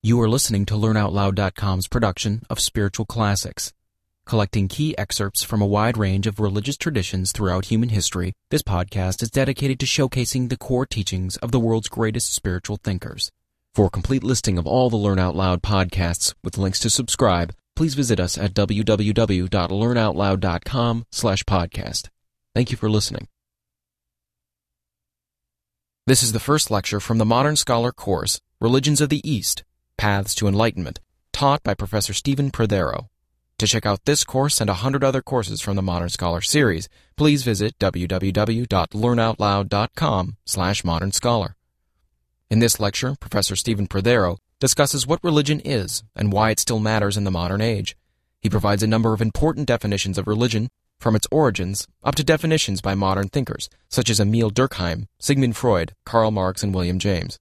You are listening to LearnOutLoud.com's production of Spiritual Classics. Collecting key excerpts from a wide range of religious traditions throughout human history, this podcast is dedicated to showcasing the core teachings of the world's greatest spiritual thinkers. For a complete listing of all the Learn Out Loud podcasts with links to subscribe, please visit us at www.learnoutloud.com slash podcast. Thank you for listening. This is the first lecture from the Modern Scholar course, Religions of the East, Paths to Enlightenment, taught by Professor Stephen Prothero. To check out this course and a hundred other courses from the Modern Scholar series, please visit www.learnoutloud.com slash modern scholar. In this lecture, Professor Stephen Prothero discusses what religion is and why it still matters in the modern age. He provides a number of important definitions of religion, from its origins up to definitions by modern thinkers such as Emile Durkheim, Sigmund Freud, Karl Marx, and William James.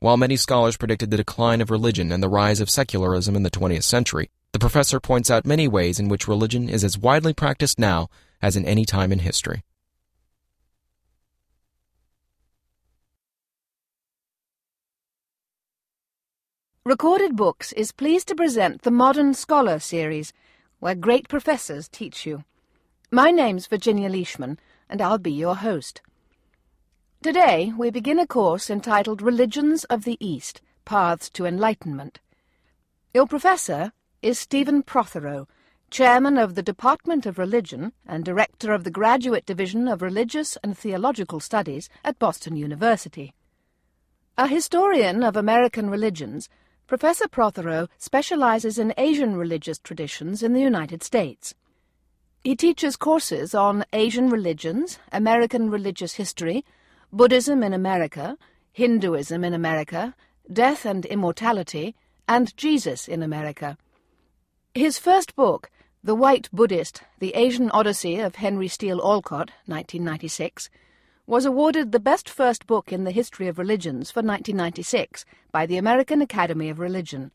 While many scholars predicted the decline of religion and the rise of secularism in the 20th century, the professor points out many ways in which religion is as widely practiced now as in any time in history. Recorded Books is pleased to present the Modern Scholar series, where great professors teach you. My name's Virginia Leishman, and I'll be your host. Today we begin a course entitled Religions of the East Paths to Enlightenment. Your professor is Stephen Prothero, chairman of the Department of Religion and director of the Graduate Division of Religious and Theological Studies at Boston University. A historian of American religions, Professor Prothero specializes in Asian religious traditions in the United States. He teaches courses on Asian religions, American religious history, Buddhism in America, Hinduism in America, Death and Immortality, and Jesus in America. His first book, The White Buddhist, The Asian Odyssey of Henry Steele Olcott, 1996, was awarded the best first book in the history of religions for 1996 by the American Academy of Religion.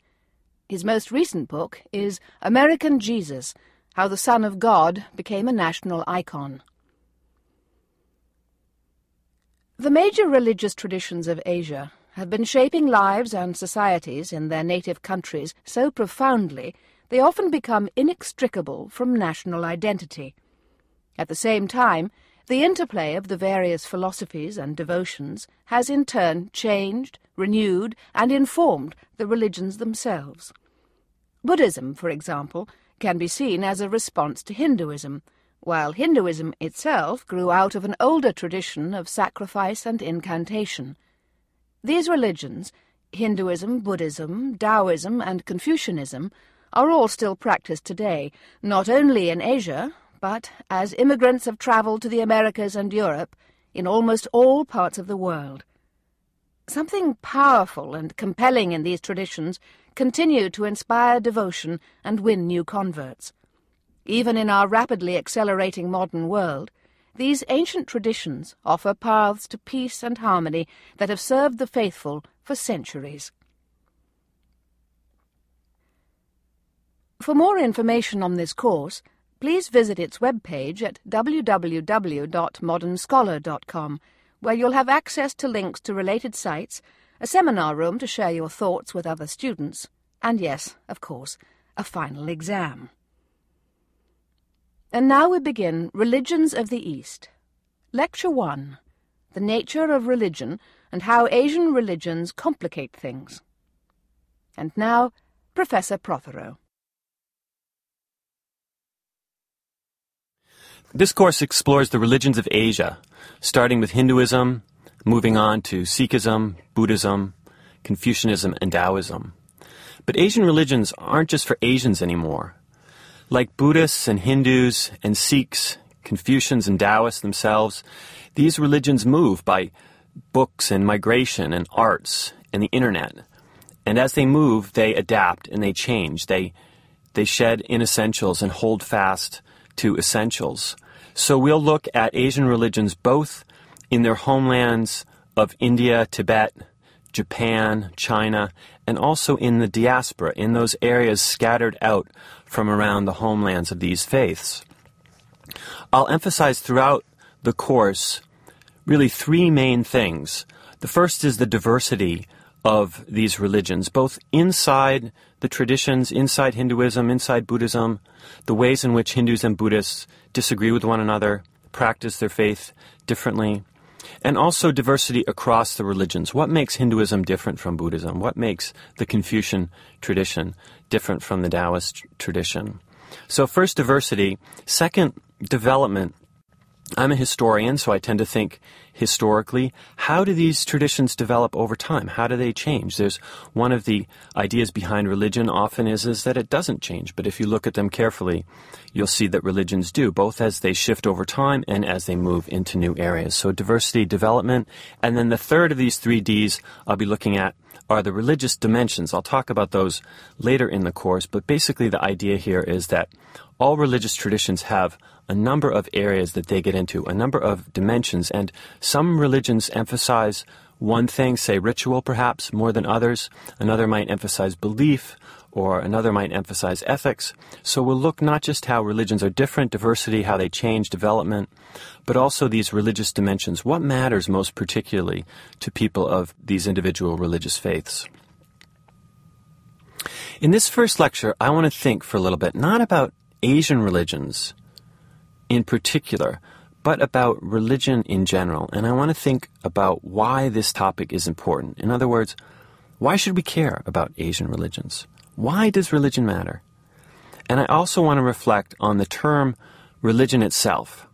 His most recent book is American Jesus How the Son of God Became a National Icon. The major religious traditions of Asia have been shaping lives and societies in their native countries so profoundly they often become inextricable from national identity. At the same time, the interplay of the various philosophies and devotions has in turn changed, renewed, and informed the religions themselves. Buddhism, for example, can be seen as a response to Hinduism, while Hinduism itself grew out of an older tradition of sacrifice and incantation. These religions, Hinduism, Buddhism, Taoism, and Confucianism, are all still practiced today, not only in Asia, but as immigrants have travelled to the Americas and Europe, in almost all parts of the world. Something powerful and compelling in these traditions continue to inspire devotion and win new converts. Even in our rapidly accelerating modern world, these ancient traditions offer paths to peace and harmony that have served the faithful for centuries. For more information on this course, please visit its webpage at www.modernscholar.com, where you'll have access to links to related sites, a seminar room to share your thoughts with other students, and yes, of course, a final exam. And now we begin Religions of the East. Lecture 1 The Nature of Religion and How Asian Religions Complicate Things. And now, Professor Prothero. This course explores the religions of Asia, starting with Hinduism, moving on to Sikhism, Buddhism, Confucianism, and Taoism. But Asian religions aren't just for Asians anymore. Like Buddhists and Hindus and Sikhs, Confucians and Taoists themselves, these religions move by books and migration and arts and the internet. And as they move, they adapt and they change. They, they shed inessentials and hold fast to essentials. So we'll look at Asian religions both in their homelands of India, Tibet, Japan, China, and also in the diaspora, in those areas scattered out from around the homelands of these faiths. I'll emphasize throughout the course really three main things. The first is the diversity of these religions, both inside the traditions, inside Hinduism, inside Buddhism, the ways in which Hindus and Buddhists disagree with one another, practice their faith differently, and also diversity across the religions. What makes Hinduism different from Buddhism? What makes the Confucian tradition different from the Taoist tradition? So, first, diversity. Second, development. I'm a historian, so I tend to think historically. How do these traditions develop over time? How do they change? There's one of the ideas behind religion often is, is that it doesn't change, but if you look at them carefully, you'll see that religions do, both as they shift over time and as they move into new areas. So diversity, development, and then the third of these three Ds I'll be looking at are the religious dimensions. I'll talk about those later in the course, but basically the idea here is that all religious traditions have a number of areas that they get into, a number of dimensions, and some religions emphasize one thing, say ritual perhaps, more than others. Another might emphasize belief, or another might emphasize ethics. So we'll look not just how religions are different, diversity, how they change, development, but also these religious dimensions. What matters most particularly to people of these individual religious faiths? In this first lecture, I want to think for a little bit not about Asian religions in particular, but about religion in general. And I want to think about why this topic is important. In other words, why should we care about Asian religions? Why does religion matter? And I also want to reflect on the term religion itself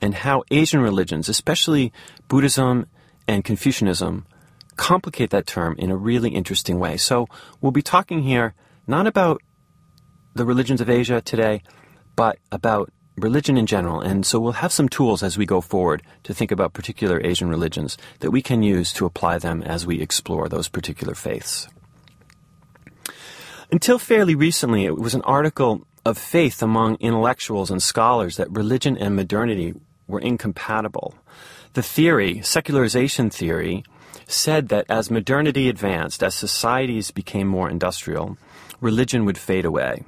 and how Asian religions, especially Buddhism and Confucianism, complicate that term in a really interesting way. So we'll be talking here not about the religions of Asia today, but about religion in general. And so we'll have some tools as we go forward to think about particular Asian religions that we can use to apply them as we explore those particular faiths. Until fairly recently, it was an article of faith among intellectuals and scholars that religion and modernity were incompatible. The theory, secularization theory, said that as modernity advanced, as societies became more industrial, religion would fade away.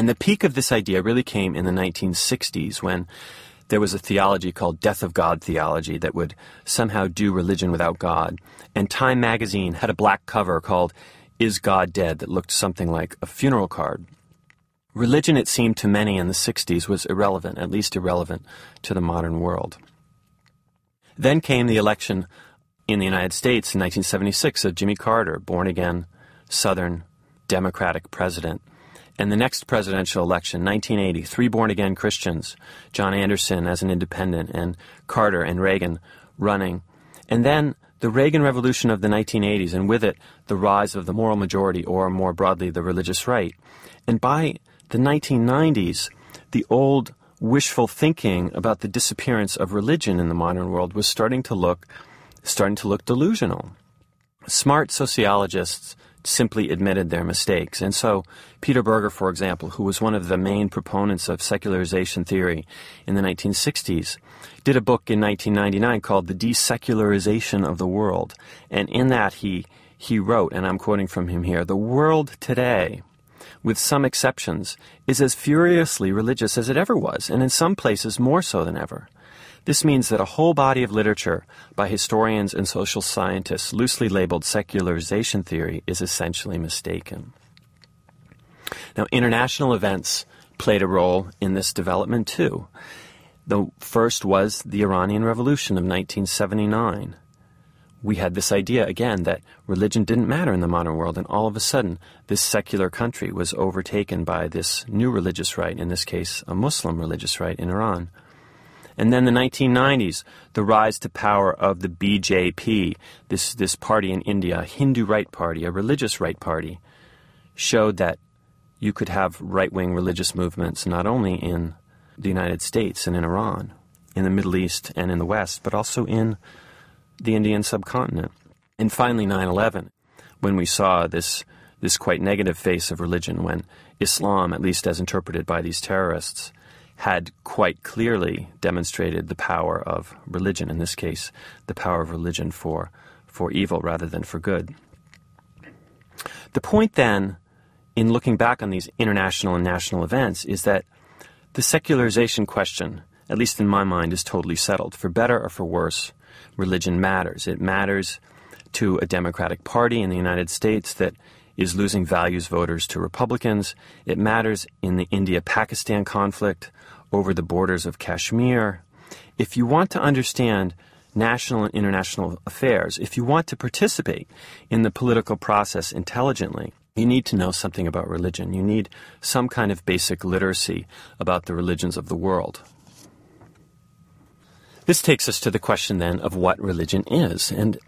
And the peak of this idea really came in the 1960s when there was a theology called Death of God theology that would somehow do religion without God. And Time magazine had a black cover called Is God Dead that looked something like a funeral card. Religion, it seemed to many in the 60s, was irrelevant, at least irrelevant to the modern world. Then came the election in the United States in 1976 of Jimmy Carter, born again, Southern Democratic president. And the next presidential election, 1980, three born again Christians, John Anderson as an independent, and Carter and Reagan running. And then the Reagan Revolution of the 1980s, and with it, the rise of the moral majority, or more broadly, the religious right. And by the 1990s, the old wishful thinking about the disappearance of religion in the modern world was starting to look starting to look delusional. Smart sociologists simply admitted their mistakes. And so, Peter Berger, for example, who was one of the main proponents of secularization theory in the 1960s, did a book in 1999 called The Desecularization of the World. And in that, he, he wrote, and I'm quoting from him here The world today, with some exceptions, is as furiously religious as it ever was, and in some places more so than ever. This means that a whole body of literature by historians and social scientists loosely labeled secularization theory is essentially mistaken. Now, international events played a role in this development too. The first was the Iranian Revolution of 1979. We had this idea again that religion didn't matter in the modern world, and all of a sudden, this secular country was overtaken by this new religious right, in this case, a Muslim religious right in Iran. And then the 1990s, the rise to power of the BJP, this, this party in India, a Hindu right party, a religious right party, showed that you could have right wing religious movements not only in the United States and in Iran, in the Middle East and in the West, but also in the Indian subcontinent. And finally, 9 11, when we saw this, this quite negative face of religion, when Islam, at least as interpreted by these terrorists, had quite clearly demonstrated the power of religion, in this case, the power of religion for, for evil rather than for good. The point then, in looking back on these international and national events, is that the secularization question, at least in my mind, is totally settled. For better or for worse, religion matters. It matters to a Democratic Party in the United States that is losing values voters to Republicans. It matters in the India Pakistan conflict over the borders of Kashmir. If you want to understand national and international affairs, if you want to participate in the political process intelligently, you need to know something about religion. You need some kind of basic literacy about the religions of the world. This takes us to the question then of what religion is. And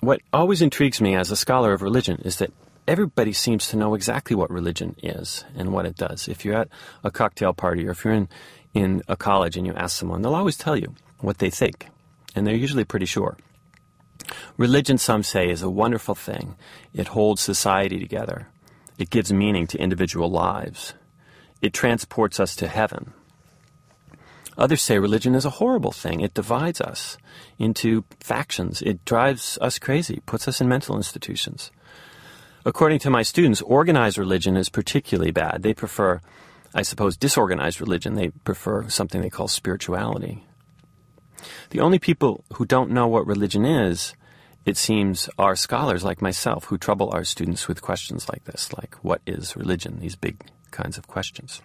what always intrigues me as a scholar of religion is that everybody seems to know exactly what religion is and what it does. If you're at a cocktail party or if you're in, in a college and you ask someone, they'll always tell you what they think. And they're usually pretty sure. Religion, some say, is a wonderful thing. It holds society together. It gives meaning to individual lives. It transports us to heaven. Others say religion is a horrible thing. It divides us into factions. It drives us crazy, puts us in mental institutions. According to my students, organized religion is particularly bad. They prefer, I suppose, disorganized religion. They prefer something they call spirituality. The only people who don't know what religion is, it seems, are scholars like myself who trouble our students with questions like this, like what is religion? These big kinds of questions.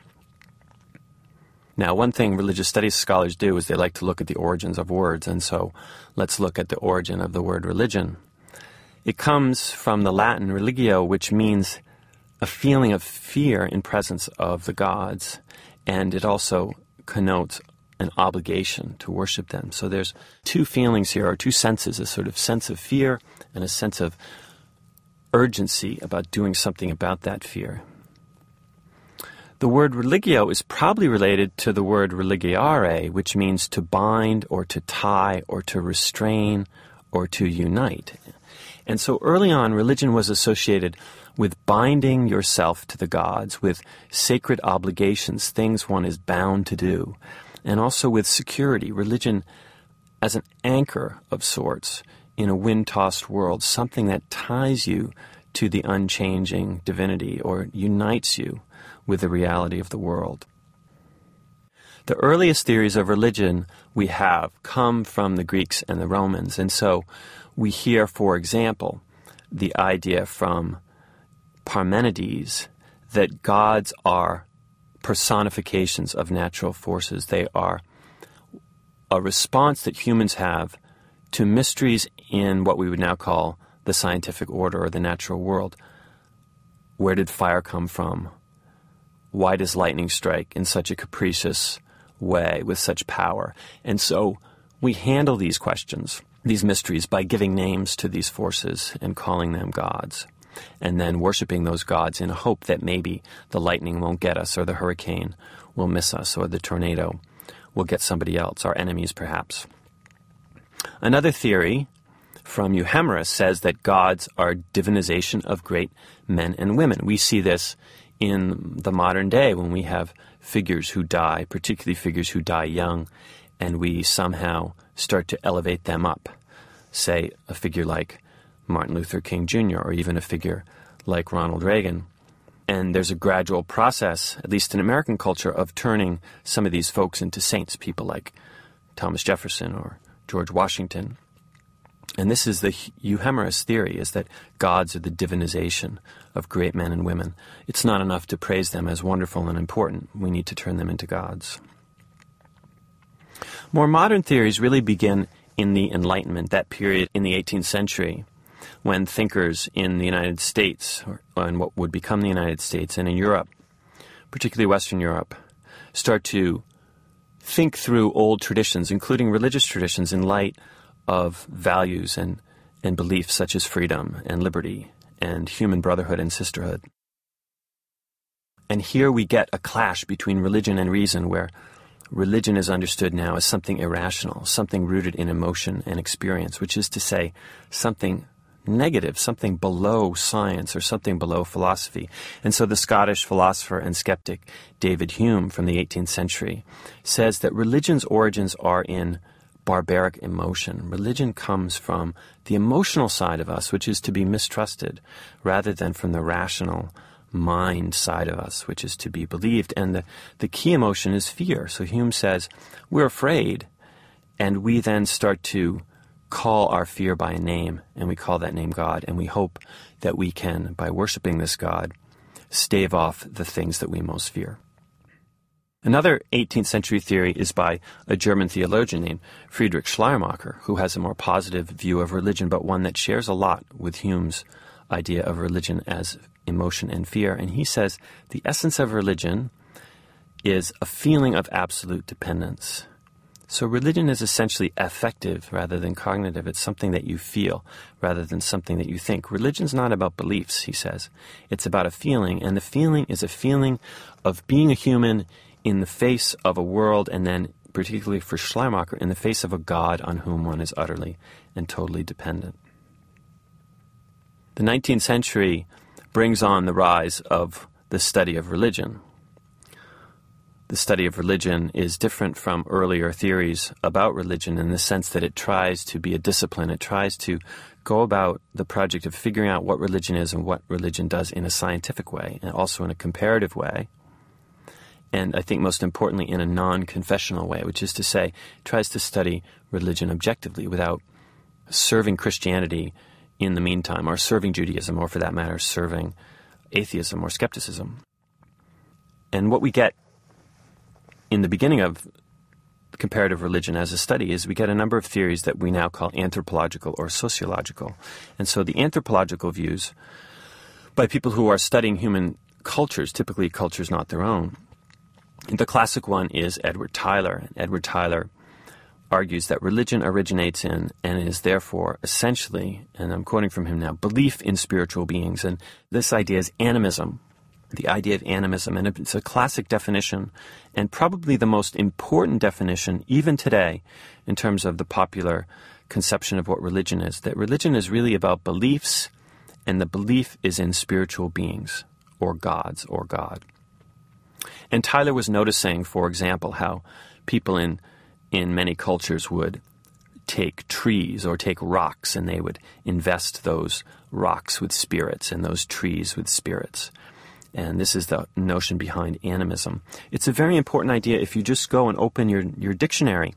Now, one thing religious studies scholars do is they like to look at the origins of words, and so let's look at the origin of the word religion. It comes from the Latin religio, which means a feeling of fear in presence of the gods, and it also connotes an obligation to worship them. So there's two feelings here, or two senses, a sort of sense of fear and a sense of urgency about doing something about that fear. The word religio is probably related to the word religare, which means to bind or to tie or to restrain or to unite. And so early on, religion was associated with binding yourself to the gods, with sacred obligations, things one is bound to do, and also with security. Religion as an anchor of sorts in a wind tossed world, something that ties you to the unchanging divinity or unites you with the reality of the world. The earliest theories of religion we have come from the Greeks and the Romans, and so we hear, for example, the idea from Parmenides that gods are personifications of natural forces. They are a response that humans have to mysteries in what we would now call the scientific order or the natural world. Where did fire come from? why does lightning strike in such a capricious way with such power? And so we handle these questions, these mysteries, by giving names to these forces and calling them gods, and then worshiping those gods in hope that maybe the lightning won't get us, or the hurricane will miss us, or the tornado will get somebody else, our enemies perhaps. Another theory from Euhemerus says that gods are divinization of great men and women. We see this in the modern day when we have figures who die, particularly figures who die young, and we somehow start to elevate them up. Say, a figure like Martin Luther King Jr., or even a figure like Ronald Reagan. And there's a gradual process, at least in American culture, of turning some of these folks into saints, people like Thomas Jefferson or George Washington. And this is the Euhemerus theory, is that gods are the divinization of great men and women. It's not enough to praise them as wonderful and important. We need to turn them into gods. More modern theories really begin in the Enlightenment, that period in the 18th century, when thinkers in the United States, or in what would become the United States, and in Europe, particularly Western Europe, start to think through old traditions, including religious traditions, in light of values and, and beliefs such as freedom and liberty and human brotherhood and sisterhood. And here we get a clash between religion and reason, where religion is understood now as something irrational, something rooted in emotion and experience, which is to say, something negative, something below science or something below philosophy. And so the Scottish philosopher and skeptic David Hume from the 18th century says that religion's origins are in barbaric emotion. Religion comes from the emotional side of us, which is to be mistrusted, rather than from the rational mind side of us, which is to be believed. And the, the key emotion is fear. So Hume says, we're afraid, and we then start to call our fear by a name, and we call that name God, and we hope that we can, by worshiping this God, stave off the things that we most fear. Another 18th century theory is by a German theologian named Friedrich Schleiermacher, who has a more positive view of religion, but one that shares a lot with Hume's idea of religion as emotion and fear. And he says the essence of religion is a feeling of absolute dependence. So religion is essentially affective rather than cognitive. It's something that you feel rather than something that you think. Religion's not about beliefs, he says. It's about a feeling, and the feeling is a feeling of being a human in the face of a world, and then particularly for Schleiermacher, in the face of a God on whom one is utterly and totally dependent. The 19th century brings on the rise of the study of religion, the study of religion is different from earlier theories about religion in the sense that it tries to be a discipline. It tries to go about the project of figuring out what religion is and what religion does in a scientific way and also in a comparative way. And I think most importantly, in a non confessional way, which is to say, tries to study religion objectively without serving Christianity in the meantime, or serving Judaism, or for that matter, serving atheism or skepticism. And what we get in the beginning of comparative religion as a study is we get a number of theories that we now call anthropological or sociological. And so the anthropological views by people who are studying human cultures, typically cultures not their own. The classic one is Edward Tylor. Edward Tylor argues that religion originates in and is therefore essentially, and I'm quoting from him now, belief in spiritual beings. And this idea is animism, the idea of animism. And it's a classic definition, and probably the most important definition, even today, in terms of the popular conception of what religion is. That religion is really about beliefs, and the belief is in spiritual beings, or gods, or God. And Tylor was noticing, for example, how people in, in many cultures would take trees or take rocks and they would invest those rocks with spirits and those trees with spirits. And this is the notion behind animism. It's a very important idea. If you just go and open your, your dictionary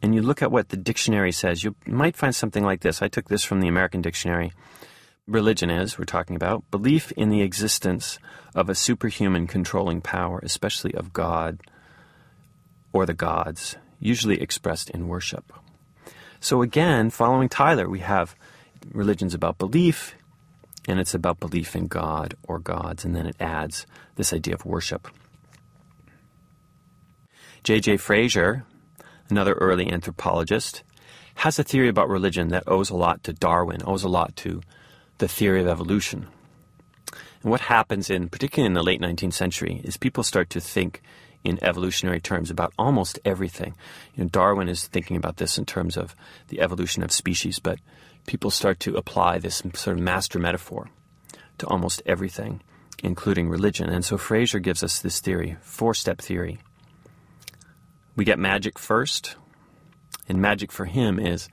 and you look at what the dictionary says, you might find something like this. I took this from the American Dictionary. Religion is, we're talking about, belief in the existence of a superhuman controlling power, especially of God or the gods, usually expressed in worship. So again, following Tylor, we have religions about belief, and it's about belief in God or gods, and then it adds this idea of worship. J.G. Frazer, another early anthropologist, has a theory about religion that owes a lot to Darwin, owes a lot to the theory of evolution. And what happens in, particularly in the late 19th century, is people start to think in evolutionary terms about almost everything. You know, Darwin is thinking about this in terms of the evolution of species, but people start to apply this sort of master metaphor to almost everything, including religion. And so Frazer gives us this theory, four step theory. We get magic first, and magic for him is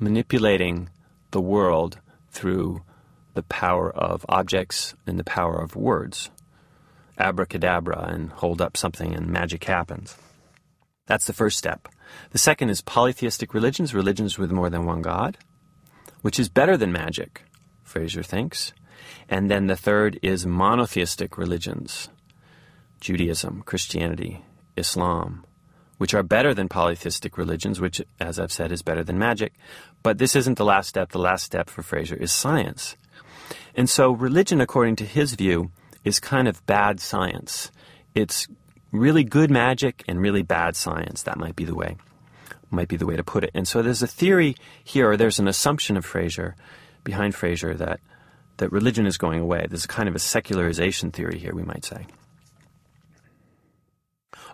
manipulating the world through the power of objects and the power of words. Abracadabra, and hold up something, and magic happens. That's the first step. The second is polytheistic religions, religions with more than one God which is better than magic, Frazer thinks. And then the third is monotheistic religions Judaism, Christianity, Islam, which are better than polytheistic religions, which, as I've said, is better than magic. But this isn't the last step. The last step for Frazer is science. And so religion, according to his view, is kind of bad science. It's really good magic and really bad science. That might be the way might be the way to put it. And so there's a theory here, or there's an assumption of Frazer, behind Frazer, that, that religion is going away. There's a kind of a secularization theory here, we might say.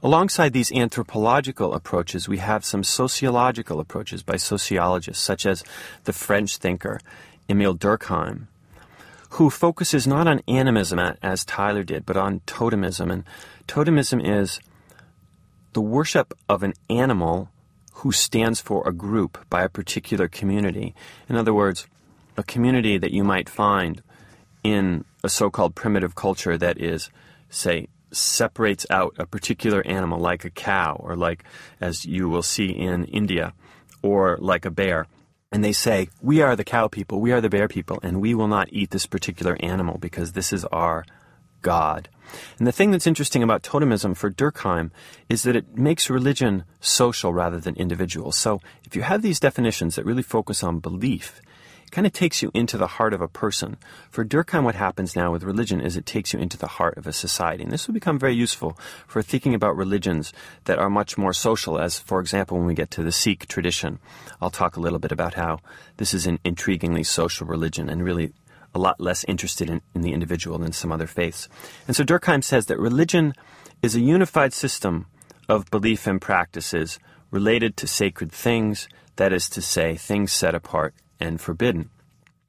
Alongside these anthropological approaches, we have some sociological approaches by sociologists, such as the French thinker Emile Durkheim, who focuses not on animism as Tylor did, but on totemism. And totemism is the worship of an animal who stands for a group by a particular community. In other words, a community that you might find in a so called primitive culture that is, say, separates out a particular animal like a cow or like, as you will see in India, or like a bear. And they say, We are the cow people, we are the bear people, and we will not eat this particular animal because this is our God. And the thing that's interesting about totemism for Durkheim is that it makes religion social rather than individual. So if you have these definitions that really focus on belief, kind of takes you into the heart of a person. For Durkheim, what happens now with religion is it takes you into the heart of a society. And this will become very useful for thinking about religions that are much more social, as, for example, when we get to the Sikh tradition. I'll talk a little bit about how this is an intriguingly social religion and really a lot less interested in, in the individual than some other faiths. And so Durkheim says that religion is a unified system of belief and practices related to sacred things, that is to say, things set apart and forbidden.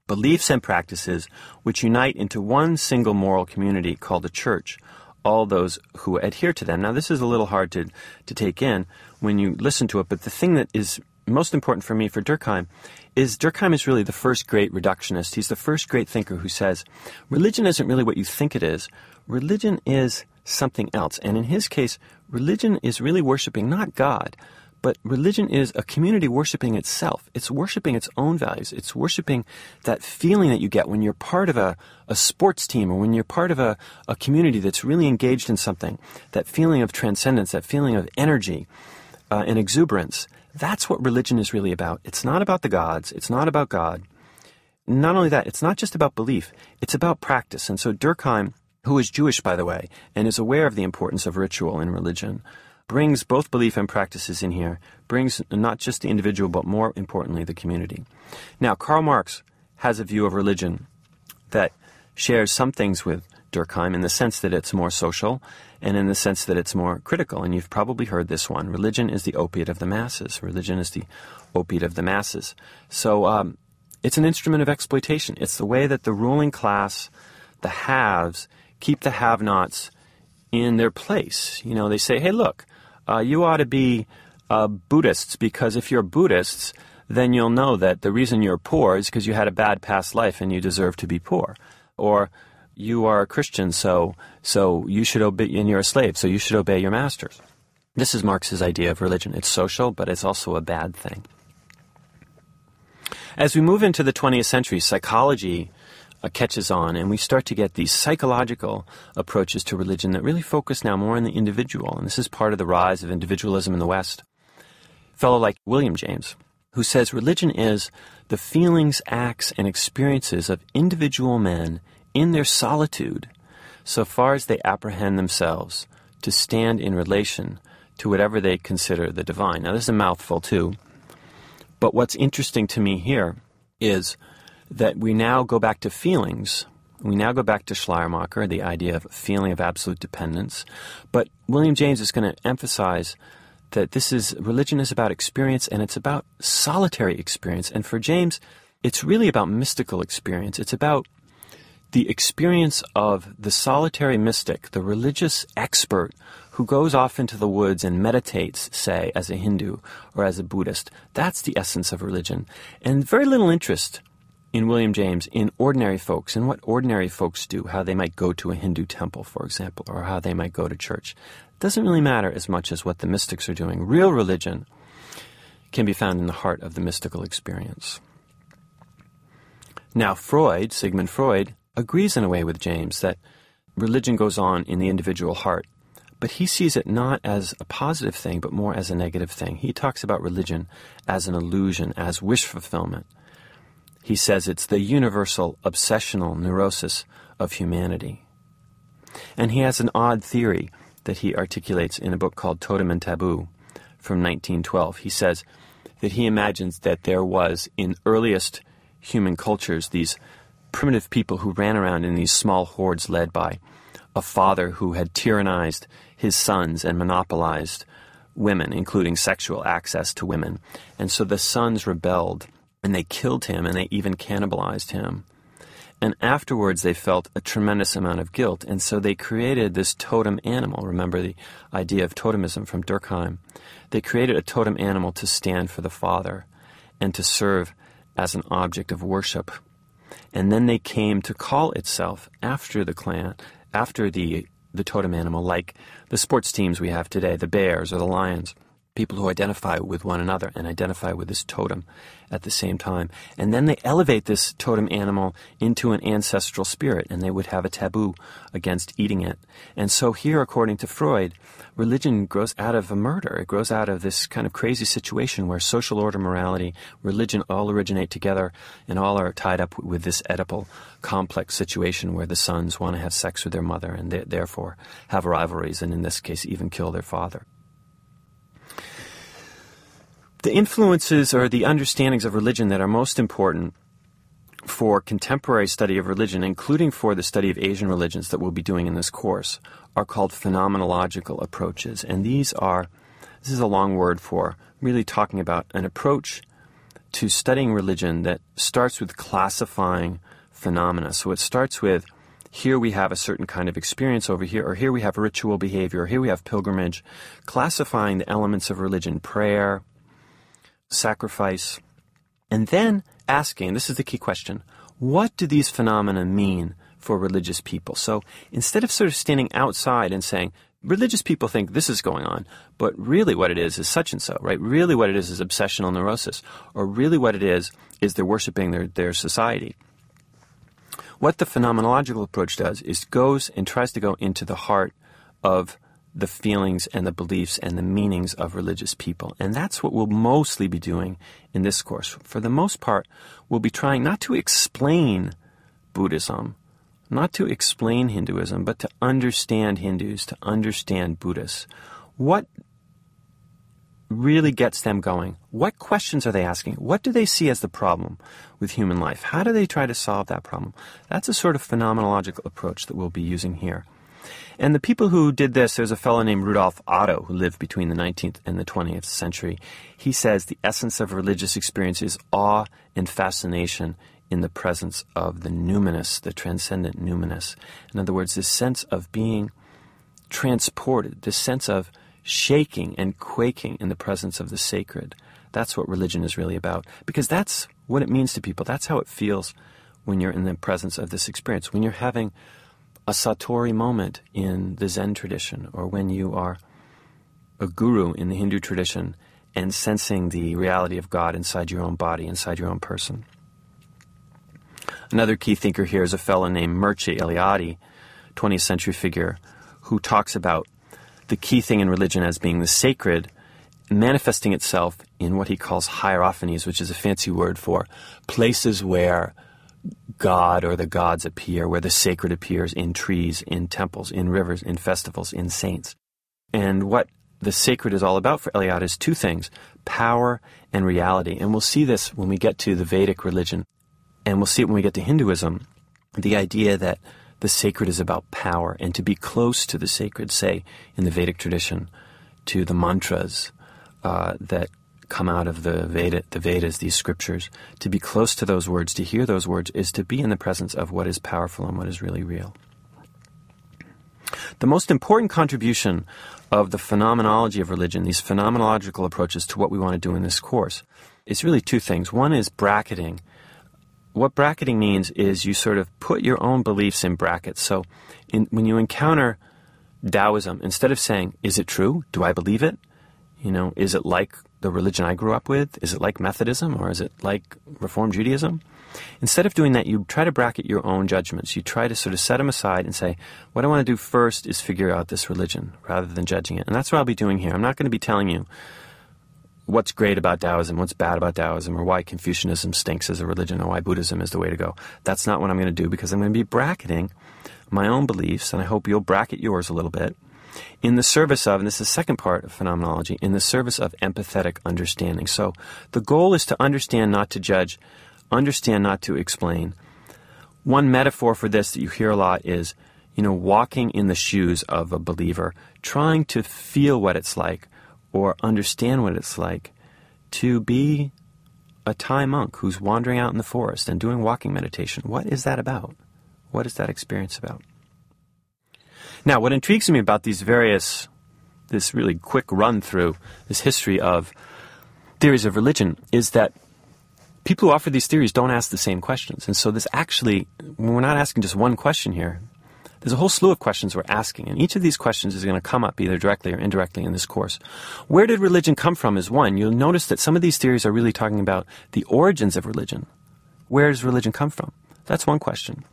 Beliefs and practices which unite into one single moral community called a church, all those who adhere to them. Now, this is a little hard to, to take in when you listen to it, but the thing that is most important for me for Durkheim is Durkheim is really the first great reductionist. He's the first great thinker who says religion isn't really what you think it is. Religion is something else. And in his case, religion is really worshiping not God, but religion is a community worshiping itself. It's worshiping its own values. It's worshiping that feeling that you get when you're part of a, a sports team or when you're part of a, a community that's really engaged in something. That feeling of transcendence, that feeling of energy uh, and exuberance. That's what religion is really about. It's not about the gods. It's not about God. Not only that, it's not just about belief. It's about practice. And so Durkheim, who is Jewish, by the way, and is aware of the importance of ritual in religion, brings both belief and practices in here, brings not just the individual, but more importantly, the community. Now, Karl Marx has a view of religion that shares some things with Durkheim in the sense that it's more social and in the sense that it's more critical. And you've probably heard this one religion is the opiate of the masses. Religion is the opiate of the masses. So um, it's an instrument of exploitation. It's the way that the ruling class, the haves, keep the have nots in their place. You know, they say, hey, look, uh, you ought to be uh, Buddhists because if you're Buddhists, then you'll know that the reason you're poor is because you had a bad past life and you deserve to be poor. Or you are a Christian, so so you should obey, and you're a slave, so you should obey your masters. This is Marx's idea of religion. It's social, but it's also a bad thing. As we move into the 20th century, psychology uh, catches on, and we start to get these psychological approaches to religion that really focus now more on the individual. And this is part of the rise of individualism in the West. A fellow like William James, who says religion is the feelings, acts, and experiences of individual men in their solitude, so far as they apprehend themselves to stand in relation to whatever they consider the divine. Now, this is a mouthful, too. But what's interesting to me here is that we now go back to feelings. We now go back to Schleiermacher, the idea of feeling of absolute dependence. But William James is going to emphasize that this is religion is about experience and it's about solitary experience. And for James, it's really about mystical experience. It's about the experience of the solitary mystic, the religious expert who goes off into the woods and meditates, say, as a Hindu or as a Buddhist. That's the essence of religion. And very little interest in William James in ordinary folks and what ordinary folks do, how they might go to a Hindu temple, for example, or how they might go to church. It doesn't really matter as much as what the mystics are doing. Real religion can be found in the heart of the mystical experience. Now, Freud, Sigmund Freud, agrees in a way with James that religion goes on in the individual heart, but he sees it not as a positive thing, but more as a negative thing. He talks about religion as an illusion, as wish fulfillment. He says it's the universal obsessional neurosis of humanity. And he has an odd theory that he articulates in a book called Totem and Taboo from 1912. He says that he imagines that there was, in earliest human cultures, these primitive people who ran around in these small hordes led by a father who had tyrannized his sons and monopolized women, including sexual access to women. And so the sons rebelled and they killed him and they even cannibalized him. And afterwards, they felt a tremendous amount of guilt. And so they created this totem animal. Remember the idea of totemism from Durkheim. They created a totem animal to stand for the Father and to serve as an object of worship. And then they came to call itself after the clan, after the, the totem animal, like the sports teams we have today, the Bears or the Lions. People who identify with one another and identify with this totem at the same time. And then they elevate this totem animal into an ancestral spirit, and they would have a taboo against eating it. And so, here, according to Freud, religion grows out of a murder. It grows out of this kind of crazy situation where social order, morality, religion all originate together and all are tied up with this Oedipal complex situation where the sons want to have sex with their mother and they, therefore have rivalries, and in this case, even kill their father. The influences or the understandings of religion that are most important for contemporary study of religion, including for the study of Asian religions that we'll be doing in this course, are called phenomenological approaches. And these are, this is a long word for really talking about an approach to studying religion that starts with classifying phenomena. So it starts with here we have a certain kind of experience over here, or here we have ritual behavior, or here we have pilgrimage, classifying the elements of religion, prayer, sacrifice, and then asking this is the key question what do these phenomena mean for religious people? So instead of sort of standing outside and saying, religious people think this is going on, but really what it is is such and so, right? Really what it is is obsessional neurosis, or really what it is is they're worshiping their, their society. What the phenomenological approach does is goes and tries to go into the heart of the feelings and the beliefs and the meanings of religious people. And that's what we'll mostly be doing in this course. For the most part, we'll be trying not to explain Buddhism, not to explain Hinduism, but to understand Hindus, to understand Buddhists. What really gets them going? What questions are they asking? What do they see as the problem with human life? How do they try to solve that problem? That's a sort of phenomenological approach that we'll be using here. And the people who did this, there's a fellow named Rudolf Otto who lived between the 19th and the 20th century. He says the essence of religious experience is awe and fascination in the presence of the numinous, the transcendent numinous. In other words, this sense of being transported, this sense of shaking and quaking in the presence of the sacred. That's what religion is really about. Because that's what it means to people. That's how it feels when you're in the presence of this experience. When you're having a Satori moment in the Zen tradition, or when you are a guru in the Hindu tradition and sensing the reality of God inside your own body, inside your own person. Another key thinker here is a fellow named Mircea Eliade, 20th century figure, who talks about the key thing in religion as being the sacred manifesting itself in what he calls hierophanies, which is a fancy word for places where God or the gods appear, where the sacred appears in trees, in temples, in rivers, in festivals, in saints. And what the sacred is all about for Eliade is two things power and reality. And we'll see this when we get to the Vedic religion. And we'll see it when we get to Hinduism. The idea that the sacred is about power and to be close to the sacred, say, in the Vedic tradition, to the mantras uh, that come out of the Veda, the Vedas, these scriptures. To be close to those words, to hear those words, is to be in the presence of what is powerful and what is really real. The most important contribution of the phenomenology of religion, these phenomenological approaches to what we want to do in this course, is really two things. One is bracketing. What bracketing means is you sort of put your own beliefs in brackets. So in, when you encounter Taoism, instead of saying, is it true? Do I believe it? You know, is it like the religion I grew up with? Is it like Methodism or is it like Reform Judaism? Instead of doing that, you try to bracket your own judgments. You try to sort of set them aside and say, what I want to do first is figure out this religion rather than judging it. And that's what I'll be doing here. I'm not going to be telling you what's great about Taoism, what's bad about Taoism, or why Confucianism stinks as a religion, or why Buddhism is the way to go. That's not what I'm going to do because I'm going to be bracketing my own beliefs, and I hope you'll bracket yours a little bit in the service of, and this is the second part of phenomenology, in the service of empathetic understanding. So the goal is to understand, not to judge, understand, not to explain. One metaphor for this that you hear a lot is, you know, walking in the shoes of a believer, trying to feel what it's like or understand what it's like to be a Thai monk who's wandering out in the forest and doing walking meditation. What is that about? What is that experience about? Now, what intrigues me about these various, this really quick run through, this history of theories of religion, is that people who offer these theories don't ask the same questions. And so this actually, we're not asking just one question here. There's a whole slew of questions we're asking, and each of these questions is going to come up either directly or indirectly in this course. Where did religion come from is one. You'll notice that some of these theories are really talking about the origins of religion. Where does religion come from? That's one question.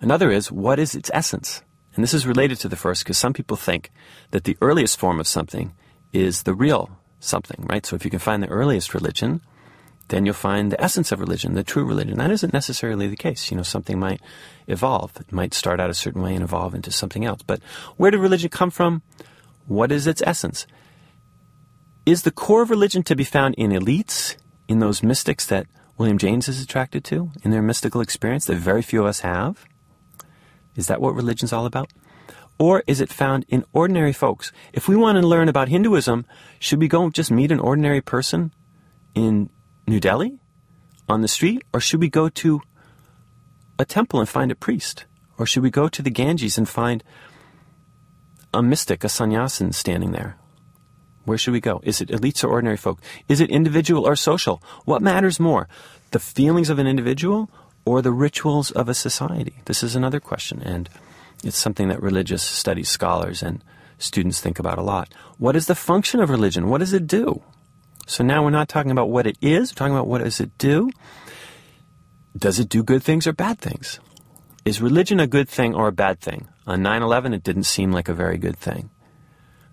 Another is, what is its essence? And this is related to the first because some people think that the earliest form of something is the real something, right? So if you can find the earliest religion, then you'll find the essence of religion, the true religion. That isn't necessarily the case. You know, something might evolve. It might start out a certain way and evolve into something else. But where did religion come from? What is its essence? Is the core of religion to be found in elites, in those mystics that William James is attracted to, in their mystical experience that very few of us have? Is that what religion's all about? Or is it found in ordinary folks? If we want to learn about Hinduism, should we go just meet an ordinary person in New Delhi on the street? Or should we go to a temple and find a priest? Or should we go to the Ganges and find a mystic, a sannyasin standing there? Where should we go? Is it elites or ordinary folk? Is it individual or social? What matters more, the feelings of an individual or the rituals of a society? This is another question, and it's something that religious studies scholars and students think about a lot. What is the function of religion? What does it do? So now we're not talking about what it is, we're talking about what does it do? Does it do good things or bad things? Is religion a good thing or a bad thing? On 9 11, it didn't seem like a very good thing.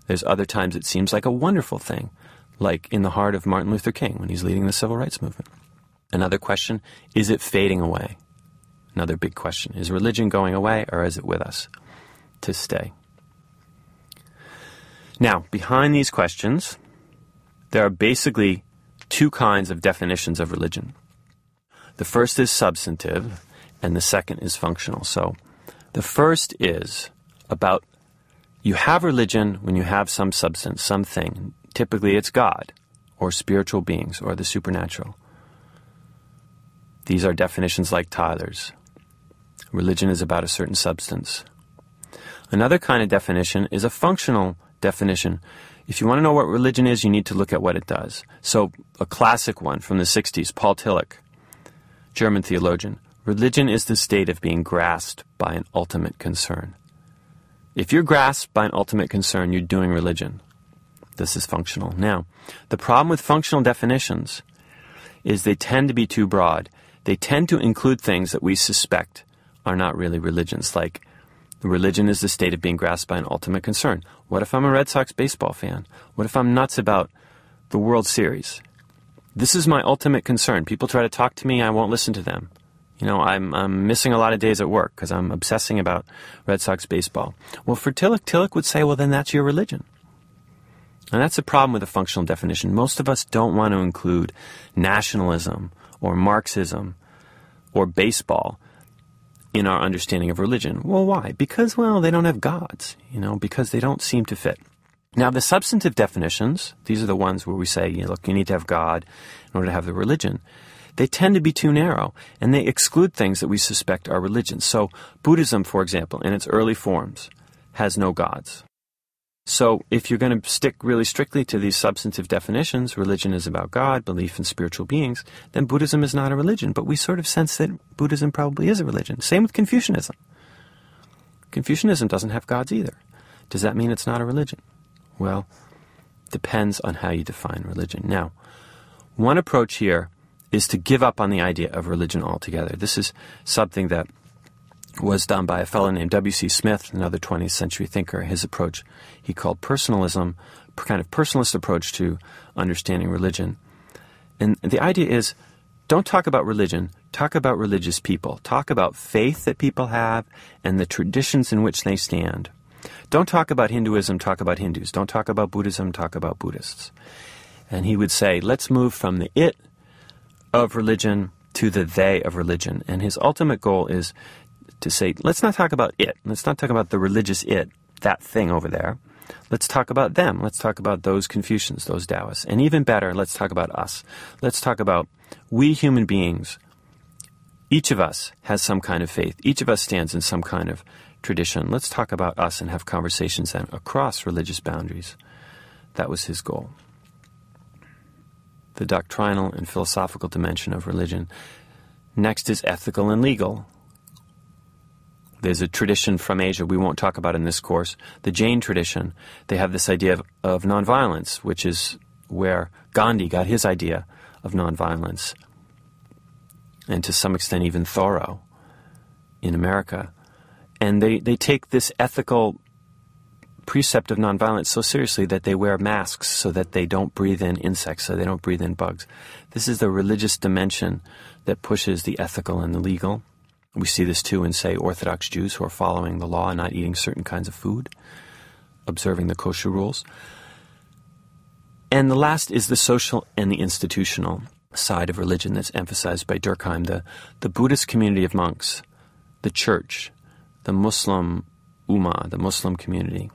There's other times it seems like a wonderful thing, like in the heart of Martin Luther King when he's leading the civil rights movement. Another question is it fading away? Another big question is religion going away or is it with us to stay? Now, behind these questions, there are basically two kinds of definitions of religion. The first is substantive, and the second is functional. So, the first is about you have religion when you have some substance, something. Typically, it's God, or spiritual beings, or the supernatural. These are definitions like Tylor's. Religion is about a certain substance. Another kind of definition is a functional definition if you want to know what religion is, you need to look at what it does. So, a classic one from the 60s, Paul Tillich, German theologian. Religion is the state of being grasped by an ultimate concern. If you're grasped by an ultimate concern, you're doing religion. This is functional. Now, the problem with functional definitions is they tend to be too broad. They tend to include things that we suspect are not really religions, like Religion is the state of being grasped by an ultimate concern. What if I'm a Red Sox baseball fan? What if I'm nuts about the World Series? This is my ultimate concern. People try to talk to me, I won't listen to them. You know, I'm, I'm missing a lot of days at work because I'm obsessing about Red Sox baseball. Well, for Tillich, Tillich would say, well, then that's your religion. And that's the problem with a functional definition. Most of us don't want to include nationalism or Marxism or baseball in our understanding of religion. Well, why? Because, well, they don't have gods, you know, because they don't seem to fit. Now, the substantive definitions, these are the ones where we say, you know, look, you need to have God in order to have the religion. They tend to be too narrow, and they exclude things that we suspect are religions. So, Buddhism, for example, in its early forms, has no gods. So, if you're going to stick really strictly to these substantive definitions, religion is about God, belief in spiritual beings, then Buddhism is not a religion. But we sort of sense that Buddhism probably is a religion. Same with Confucianism. Confucianism doesn't have gods either. Does that mean it's not a religion? Well, depends on how you define religion. Now, one approach here is to give up on the idea of religion altogether. This is something that was done by a fellow named W.C. Smith, another 20th century thinker. His approach he called personalism, kind of personalist approach to understanding religion. And the idea is don't talk about religion, talk about religious people. Talk about faith that people have and the traditions in which they stand. Don't talk about Hinduism, talk about Hindus. Don't talk about Buddhism, talk about Buddhists. And he would say, let's move from the it of religion to the they of religion. And his ultimate goal is to say, let's not talk about it. Let's not talk about the religious it, that thing over there. Let's talk about them. Let's talk about those Confucians, those Taoists. And even better, let's talk about us. Let's talk about we human beings. Each of us has some kind of faith. Each of us stands in some kind of tradition. Let's talk about us and have conversations then across religious boundaries. That was his goal. The doctrinal and philosophical dimension of religion. Next is ethical and legal there's a tradition from Asia we won't talk about in this course, the Jain tradition. They have this idea of, of nonviolence, which is where Gandhi got his idea of nonviolence, and to some extent even Thoreau in America. And they, they take this ethical precept of nonviolence so seriously that they wear masks so that they don't breathe in insects, so they don't breathe in bugs. This is the religious dimension that pushes the ethical and the legal. We see this too in, say, Orthodox Jews who are following the law and not eating certain kinds of food, observing the kosher rules. And the last is the social and the institutional side of religion that's emphasized by Durkheim the, the Buddhist community of monks, the church, the Muslim ummah, the Muslim community.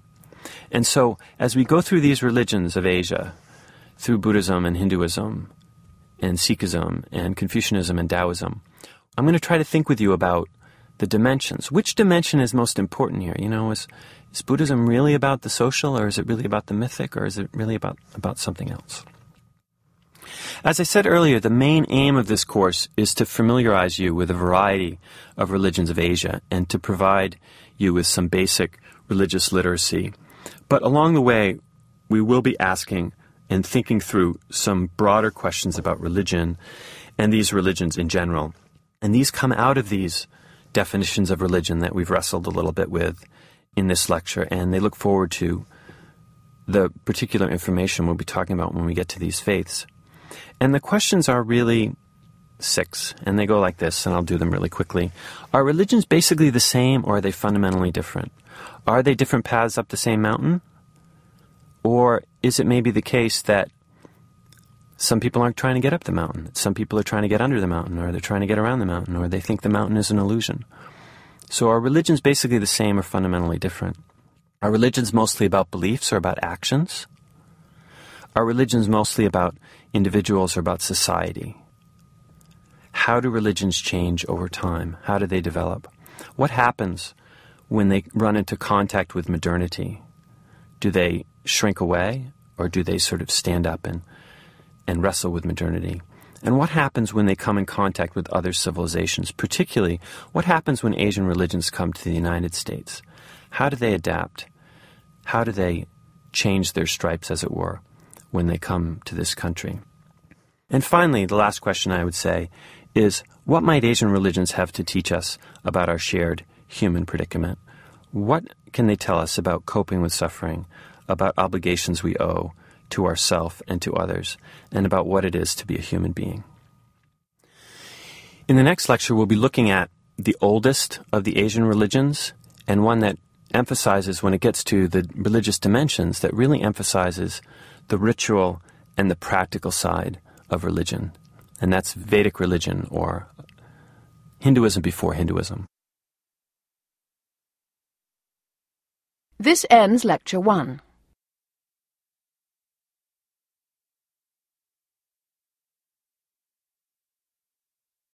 And so, as we go through these religions of Asia, through Buddhism and Hinduism, and Sikhism, and Confucianism and Taoism, I'm going to try to think with you about the dimensions. Which dimension is most important here? You know, is, is Buddhism really about the social, or is it really about the mythic, or is it really about, about something else? As I said earlier, the main aim of this course is to familiarize you with a variety of religions of Asia and to provide you with some basic religious literacy. But along the way, we will be asking and thinking through some broader questions about religion and these religions in general. And these come out of these definitions of religion that we've wrestled a little bit with in this lecture, and they look forward to the particular information we'll be talking about when we get to these faiths. And the questions are really six, and they go like this, and I'll do them really quickly. Are religions basically the same, or are they fundamentally different? Are they different paths up the same mountain? Or is it maybe the case that some people aren't trying to get up the mountain. Some people are trying to get under the mountain, or they're trying to get around the mountain, or they think the mountain is an illusion. So are religions basically the same or fundamentally different? Are religions mostly about beliefs or about actions? Are religions mostly about individuals or about society? How do religions change over time? How do they develop? What happens when they run into contact with modernity? Do they shrink away or do they sort of stand up and and wrestle with modernity. And what happens when they come in contact with other civilizations? Particularly, what happens when Asian religions come to the United States? How do they adapt? How do they change their stripes, as it were, when they come to this country? And finally, the last question I would say is what might Asian religions have to teach us about our shared human predicament? What can they tell us about coping with suffering, about obligations we owe, to ourself and to others, and about what it is to be a human being. In the next lecture, we'll be looking at the oldest of the Asian religions, and one that emphasizes, when it gets to the religious dimensions, that really emphasizes the ritual and the practical side of religion. And that's Vedic religion, or Hinduism before Hinduism. This ends Lecture 1.